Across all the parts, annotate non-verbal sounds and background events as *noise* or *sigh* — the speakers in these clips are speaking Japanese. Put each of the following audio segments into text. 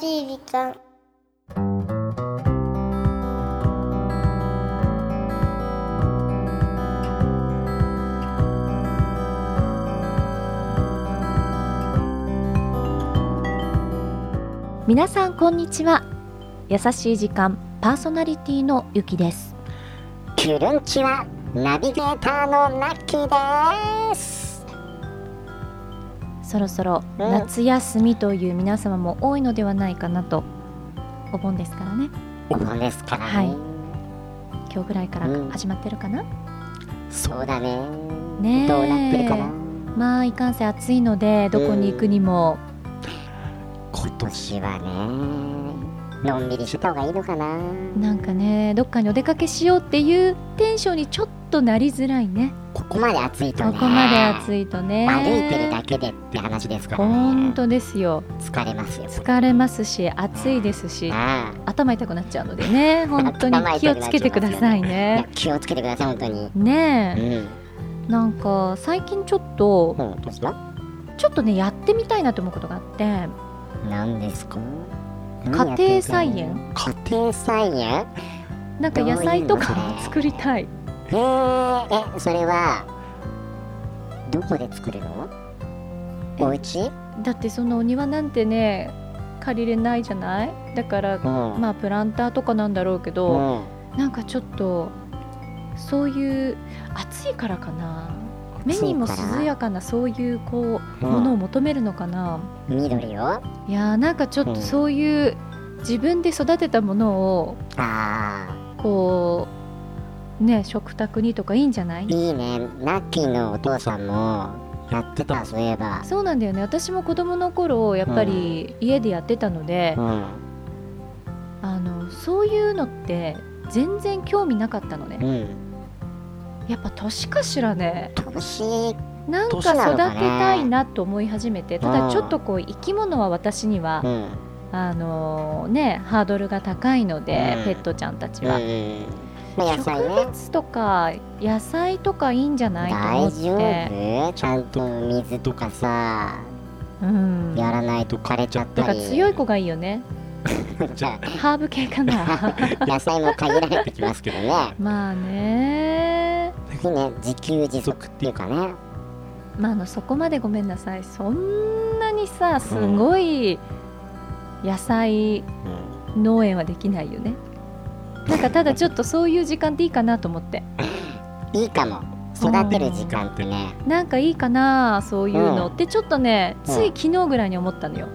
しい時間。皆さんこんにちは。優しい時間パーソナリティのゆきです。キュルンチはナビゲーターのナッキーですそろそろうん。夏休みという皆様も多いのではないかなとお盆ですからね。お盆ですからね、はい。今日ぐらいからうん。始まってるかな、そうだね。ねえ。どうなってるかな？まあいかんせん暑いのでどこに行くにも、今年はねのんびりしてた方がいいのかな。なんかねどっかにお出かけしようっていうテンションにちょっとなりづらいね。ここまで暑いとね。ここまで暑いとね。歩いてるだけでって話ですからね。本当ですよ。疲れますよ。疲れますし暑いですし。あ頭痛くなっちゃうのでね。本当に *laughs* 気をつけてくださいね。気をつけてください本当に。ねえ。うん。なんか最近ちょっとちょっとねやってみたいなと思うことがあって。何ですか？家庭菜園。家庭菜園？なんか野菜とかを作りたいへーえそれはどこで作るの？えお家？だってそのお庭なんてね借りれないじゃない？だからうん。まあプランターとかなんだろうけうど、ん。なんかちょっとそういう暑いからかな？目にも涼やかなそういうこううん。ものを求めるのかな、緑を？いやーなんかちょっとうん。そういう自分で育てたものをあこうね食卓にとかいいんじゃない？あいいね。ナッキーのお父さんもやってたそういえば。そうなんだよね。私も子供の頃やっぱり家でやってたのでう、ん。あのそういうのって全然興味なかったのね。うん。やっぱ年かしらね。年なんか育てたいなと思い始めてたうん。だちょっとこう生き物は私にはう、ん。あのねハードルが高いので、うん。ペットちゃんたちうんは、植ね。物とか野菜とかいいんじゃないと思大って。丈夫ちゃんと水とかさうん。やらないと枯れちゃっだたり強い子がいいよね。*laughs* じゃハーブ系かな。あ *laughs* 野菜も限られてきますけどね。まあね。ね自給自足っていうかね。まああのそこまでごめんなさい。そんなにさすごい野菜うん。農園はできないよねなんかただちょっとそういう時間っていいかなと思って。いいかも。育てる時間ってね。なんかいいかなそういうのうん。ってちょっとねつい昨日ぐらいに思ったのよ、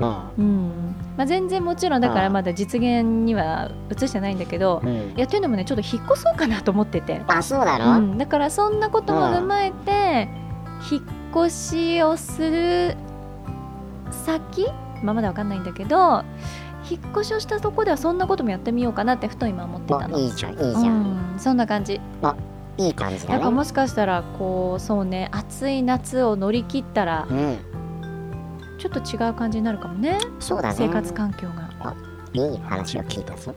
うん。うん。まあ、全然もちろんだからうん。まだ実現には移してないんだけどうん。いやというのもねちょっと引っ越そうかなと思ってて、あそうなの、うん、だからそんなことも踏まえて引っ越しをする先、まあ、まだわかんないんだけど引っ越しをしたとこではそんなこともやってみようかなってふと今思ってたの。あいいじゃんいいじゃん、うん、そんな感じ。いい感じだね。だからもしかしたらこうそうね暑い夏を乗り切ったらうん。ちょっと違う感じになるかもね。そうだね。生活環境が。いい話を聞いたぞ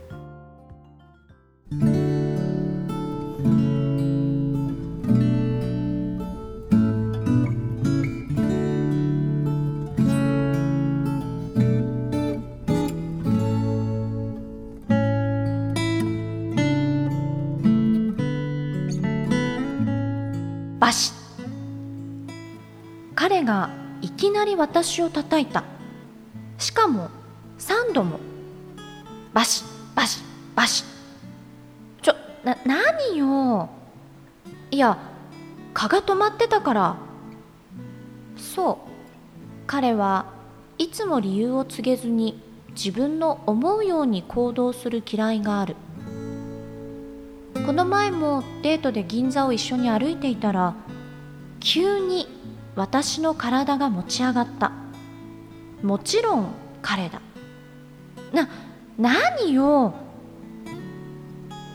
なり私を叩いた。しかも3度も。バシッバシッバシ。ッちょな何よ。いや蚊が止まってたから。そう。彼はいつも理由を告げずに自分の思うように行動する嫌いがある。この前もデートで銀座を一緒に歩いていたら急に私の体が持ち上がった。もちろん彼だ。な何よ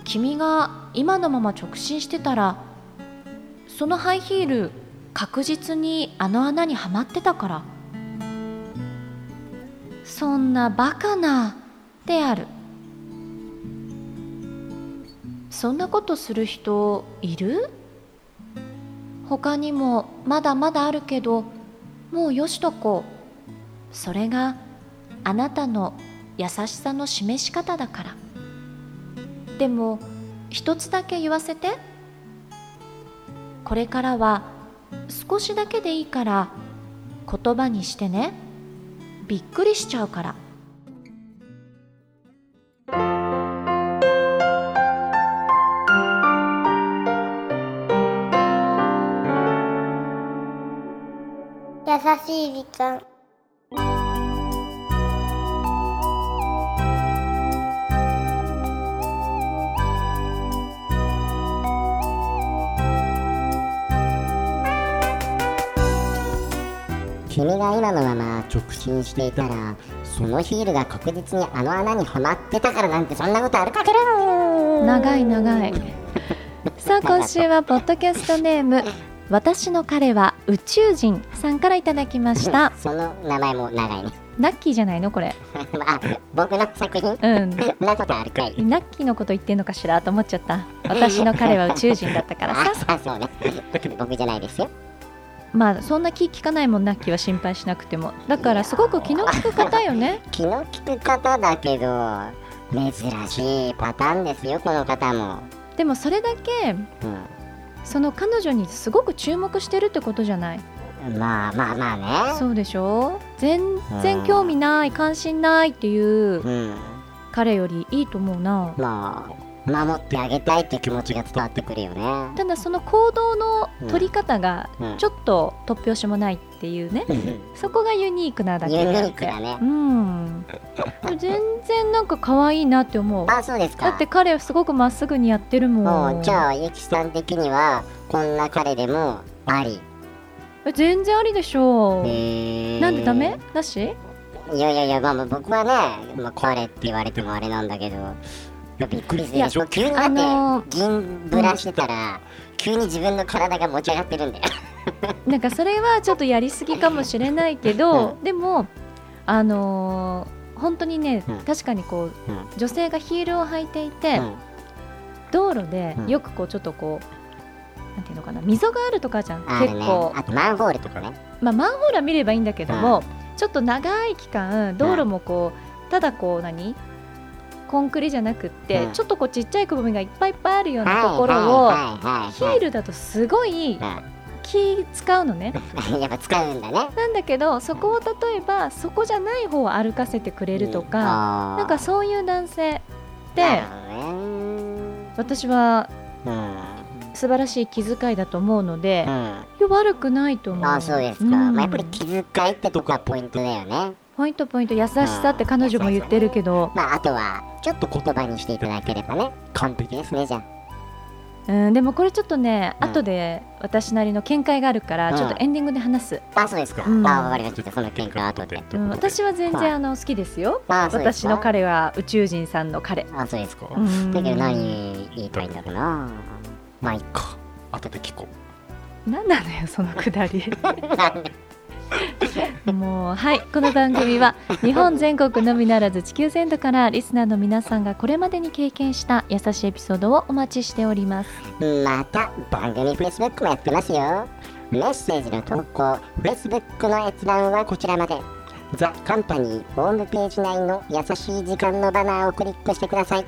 君が今のまま直進してたらそのハイヒール確実にあの穴にはまってたから。そんなバカなである。そんなことする人いる？他にもまだまだあるけどもうよしとこう。それがあなたの優しさの示し方だから。でも一つだけ言わせて。これからは少しだけでいいから言葉にしてね。びっくりしちゃうから。優しい時間。君が今のまま直進していたらそのヒールが確実にあの穴にはまってたからなんてそんなことあるかける長い長い。さあ今週はポッドキャストネーム私の彼は宇宙人さんからいただきました。その名前も長いね。ナッキーじゃないの？これ。*laughs* あ僕の作品？うん。なことあるかい。ナッキーのこと言ってんのかしらと思っちゃった。私の彼は宇宙人だったから。さ *laughs* あそうね。僕じゃないですよ。まあそんな気聞かないもん。ナッキーは心配しなくても。だからすごく気の利く方よね。気の利く方だけど珍しいパターンですよこの方も、でもそれだけその彼女にすごく注目してるってことじゃない？うん、まあまあまあね。そうでしょ？全然興味ない関心ないっていううん。彼よりいいと思うな。まあ守ってあげたいって気持ちが伝わってくるよね。ただその行動の取り方がうん。ちょっと突拍子もないっていうね。ユそこがユニークなだけ。ニであってークだね。うん。全然なんか可愛いなって思う。あそうですか。だって彼はすごくまっすぐにやってるもん。もうじゃあゆきさん的にはこんな彼でもあり。え全然ありでしょう、へー。なんでダメ？だし？いやいやいやまあまあ僕はね、まあ、彼って言われてもあれなんだけどびっくりするでしょ？急にだって、あのー銀ブラしてたら、急に自分の体が持ち上がってるんだよ。*laughs* なんかそれはちょっとやりすぎかもしれないけど、でもあのー本当にね、うん。確かにこううん。女性がヒールを履いていて、うん。道路でうん。よくこうちょっとこうなんていうのかな溝があるとかじゃん結構、あとマンホールとかね。まあ、マンホールは見ればいいんだけども、ちょっと長い期間道路もこうただこう何？コンクリじゃなくって、うん。ちょっとこうちっちゃいくぼみがいっぱいいっぱいあるようなところを、ヒールだとすごい気使うのね。う *laughs* んやっぱ使うんだね。なんだけどそこを例えばそこじゃない方を歩かせてくれるとか、ななんかそういう男性って私はうん素晴らしい気遣いだと思うのでう、ん。悪くないと思うあそうですか、ん。まあ、やっぱり気遣いってとこはポイントだよねポイントポイント優しさって彼女も言ってるけど、まああとはちょっと言葉にしていただければね。完璧ですねじゃうん、でもこれちょっとね、うん。後で私なりの見解があるから、うん。ちょっとエンディングで話す、ああそうですか、うん。あわかりました。その喧嘩後で。うん、私は全はい。然あの好きですよ。私の彼は宇宙人さんの彼。あそうですか、うん。だけど何言いたいんだろうな。まあいっか。後で聞こ何なのよそのくだり *laughs* もうはいこの番組は日本全国のみならず地球全土からリスナーの皆さんがこれまでに経験した優しいエピソードをお待ちしております。また番組 Facebook もやってますよ。メッセージの投稿 Facebook の閲覧はこちらまで。ザ・カンパニーホームページ内の優しい時間のバナーをクリックしてください。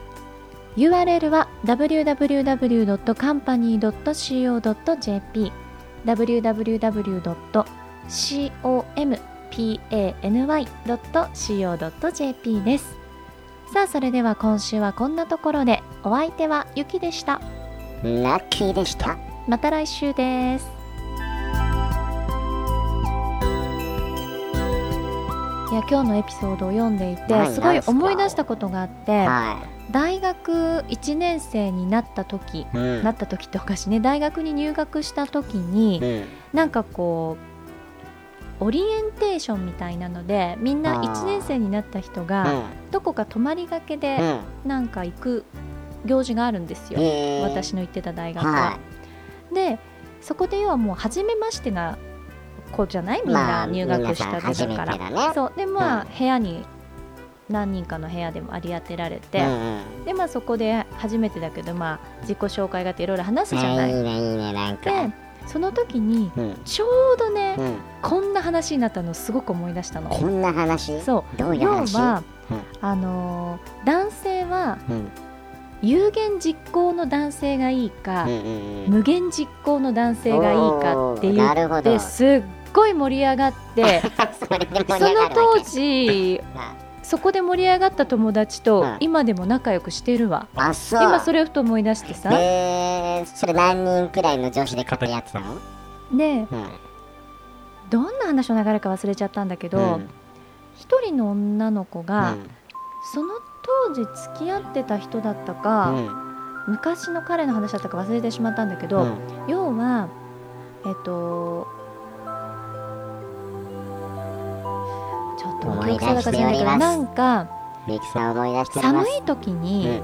URL は www.company.co.jp www.company.co.jp です。さあそれでは今週はこんなところでお相手はゆきでした。ラッキーでした。また来週です。いや今日のエピソードを読んでいてはいすごい思い出したことがあっては大学1年生になった時い、うん。なった時っておかしいね。大学に入学した時にうん。なんかこうオリエンテーションみたいなのでみんなあー。1年生になった人がどこか泊まりがけうん。でなんか行く行事があるんですよ、私の行ってた大学は。はでそこで要はもう初めましてな子じゃない？みんまあな入学した時から。初めてだね。そう。でまあ、うん。部屋に何人かの部屋でも割り当てられて、うんうん。でまあそこで初めてだけどまあ自己紹介があっていろいろ話すじゃない？あいいねいいねなんか。でその時にうん。ちょうどね、うん。こんな話になったのをすごく思い出したの。こんな話？そう。どういう要話は、うん。あのー男性はうん。有言実行の男性がいいか、うんうんうん。無限実行の男性がいいかって言ってすっごい盛り上がって *laughs* その当時 *laughs* あそこで盛り上がった友達とうん今でも仲良くしてるわ、あそう。今それをふと思い出してさ、えー、それ何人くらいの女子で語り合ってたの？でうんどんな話の流れか忘れちゃったんだけどうん。一、人の女の子が、うん。その当時付き合ってた人だったか、うん。昔の彼の話だったか忘れてしまったんだけど、うん。要はえっと思い出しております。なんか寒い時に、う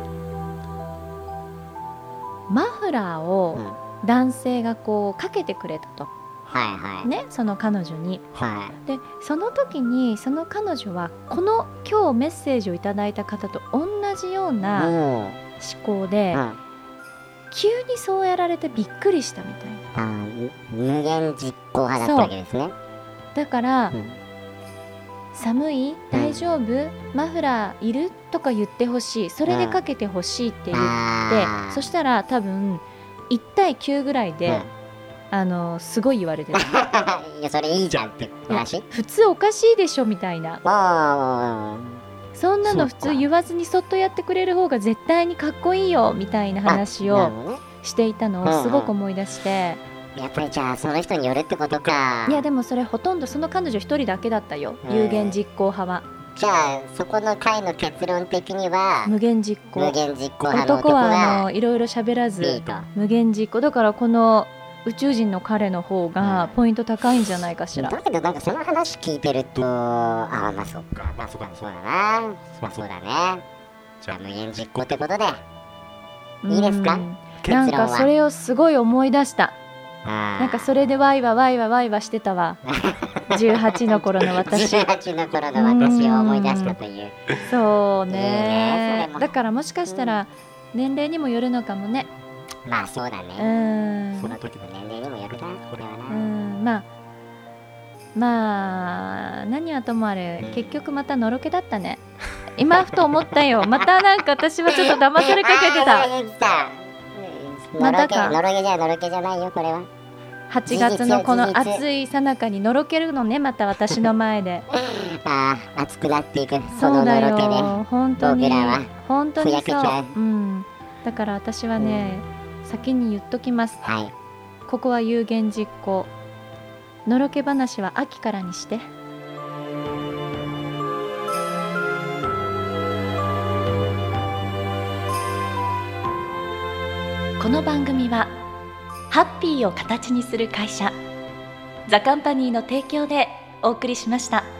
ん。マフラーうをん。男性がこうかけてくれたと。はいはい。ねその彼女に。はでその時にその彼女はこの今日メッセージをいただいた方と同じよういなう。ん思考で、うん。急にそうやられてびっくりしたみたいな。あー無限実行派だったわけですね。だから、うん寒い？大丈夫、マフラーいる？とか言ってほしい。それでかけてほしいって言って、そしたら多分1対9ぐらいで、あのすごい言われてるうんいやそれいいじゃんって話？普通おかしいでしょみたいな。あそんなの普通言わずにそっとやってくれる方が絶対にかっこいいよみたいなあ話をしていたのをすごく思い出して、やっぱりじゃあその人によるってことか。いやでもそれほとんどその彼女一人だけだったよ。うん。有言実行派は。じゃあそこの回の結論的には無限実行。無限実行男男はあのがいろいろ喋らずと。無限実行。だからこの宇宙人の彼の方がポイント高いんじゃないかしら、だけどなんかその話聞いてるとああまあそっか。まあそうかそうだなまあそうだねじゃあ無限実行ってことで。いいですか？うん。なんかそれをすごい思い出したなんかそれでワイワワイワワイワしてたわ18の頃の私18の頃の私を思い出したというそうねだからもしかしたら年齢にもよるのかもねまあそうだねその時の年齢にもよるなこれはうんまあまあ何はともあれうん結局またのろけだったね今ふと思ったよまたなんか私はちょっと騙されかけてたまたかのろけじゃのろけじゃないよこれは8月のこの暑いさなかにのろけるのねまた私の前で。*laughs* ああ熱くなっていく。そそうだよ。本当に。本当にそう。う。うん。だから私はね先に言っときます。はい。ここは有言実行。のろけ話は秋からにして。この番組はハッピーを形にする会社ザカンパニーの提供でお送りしました。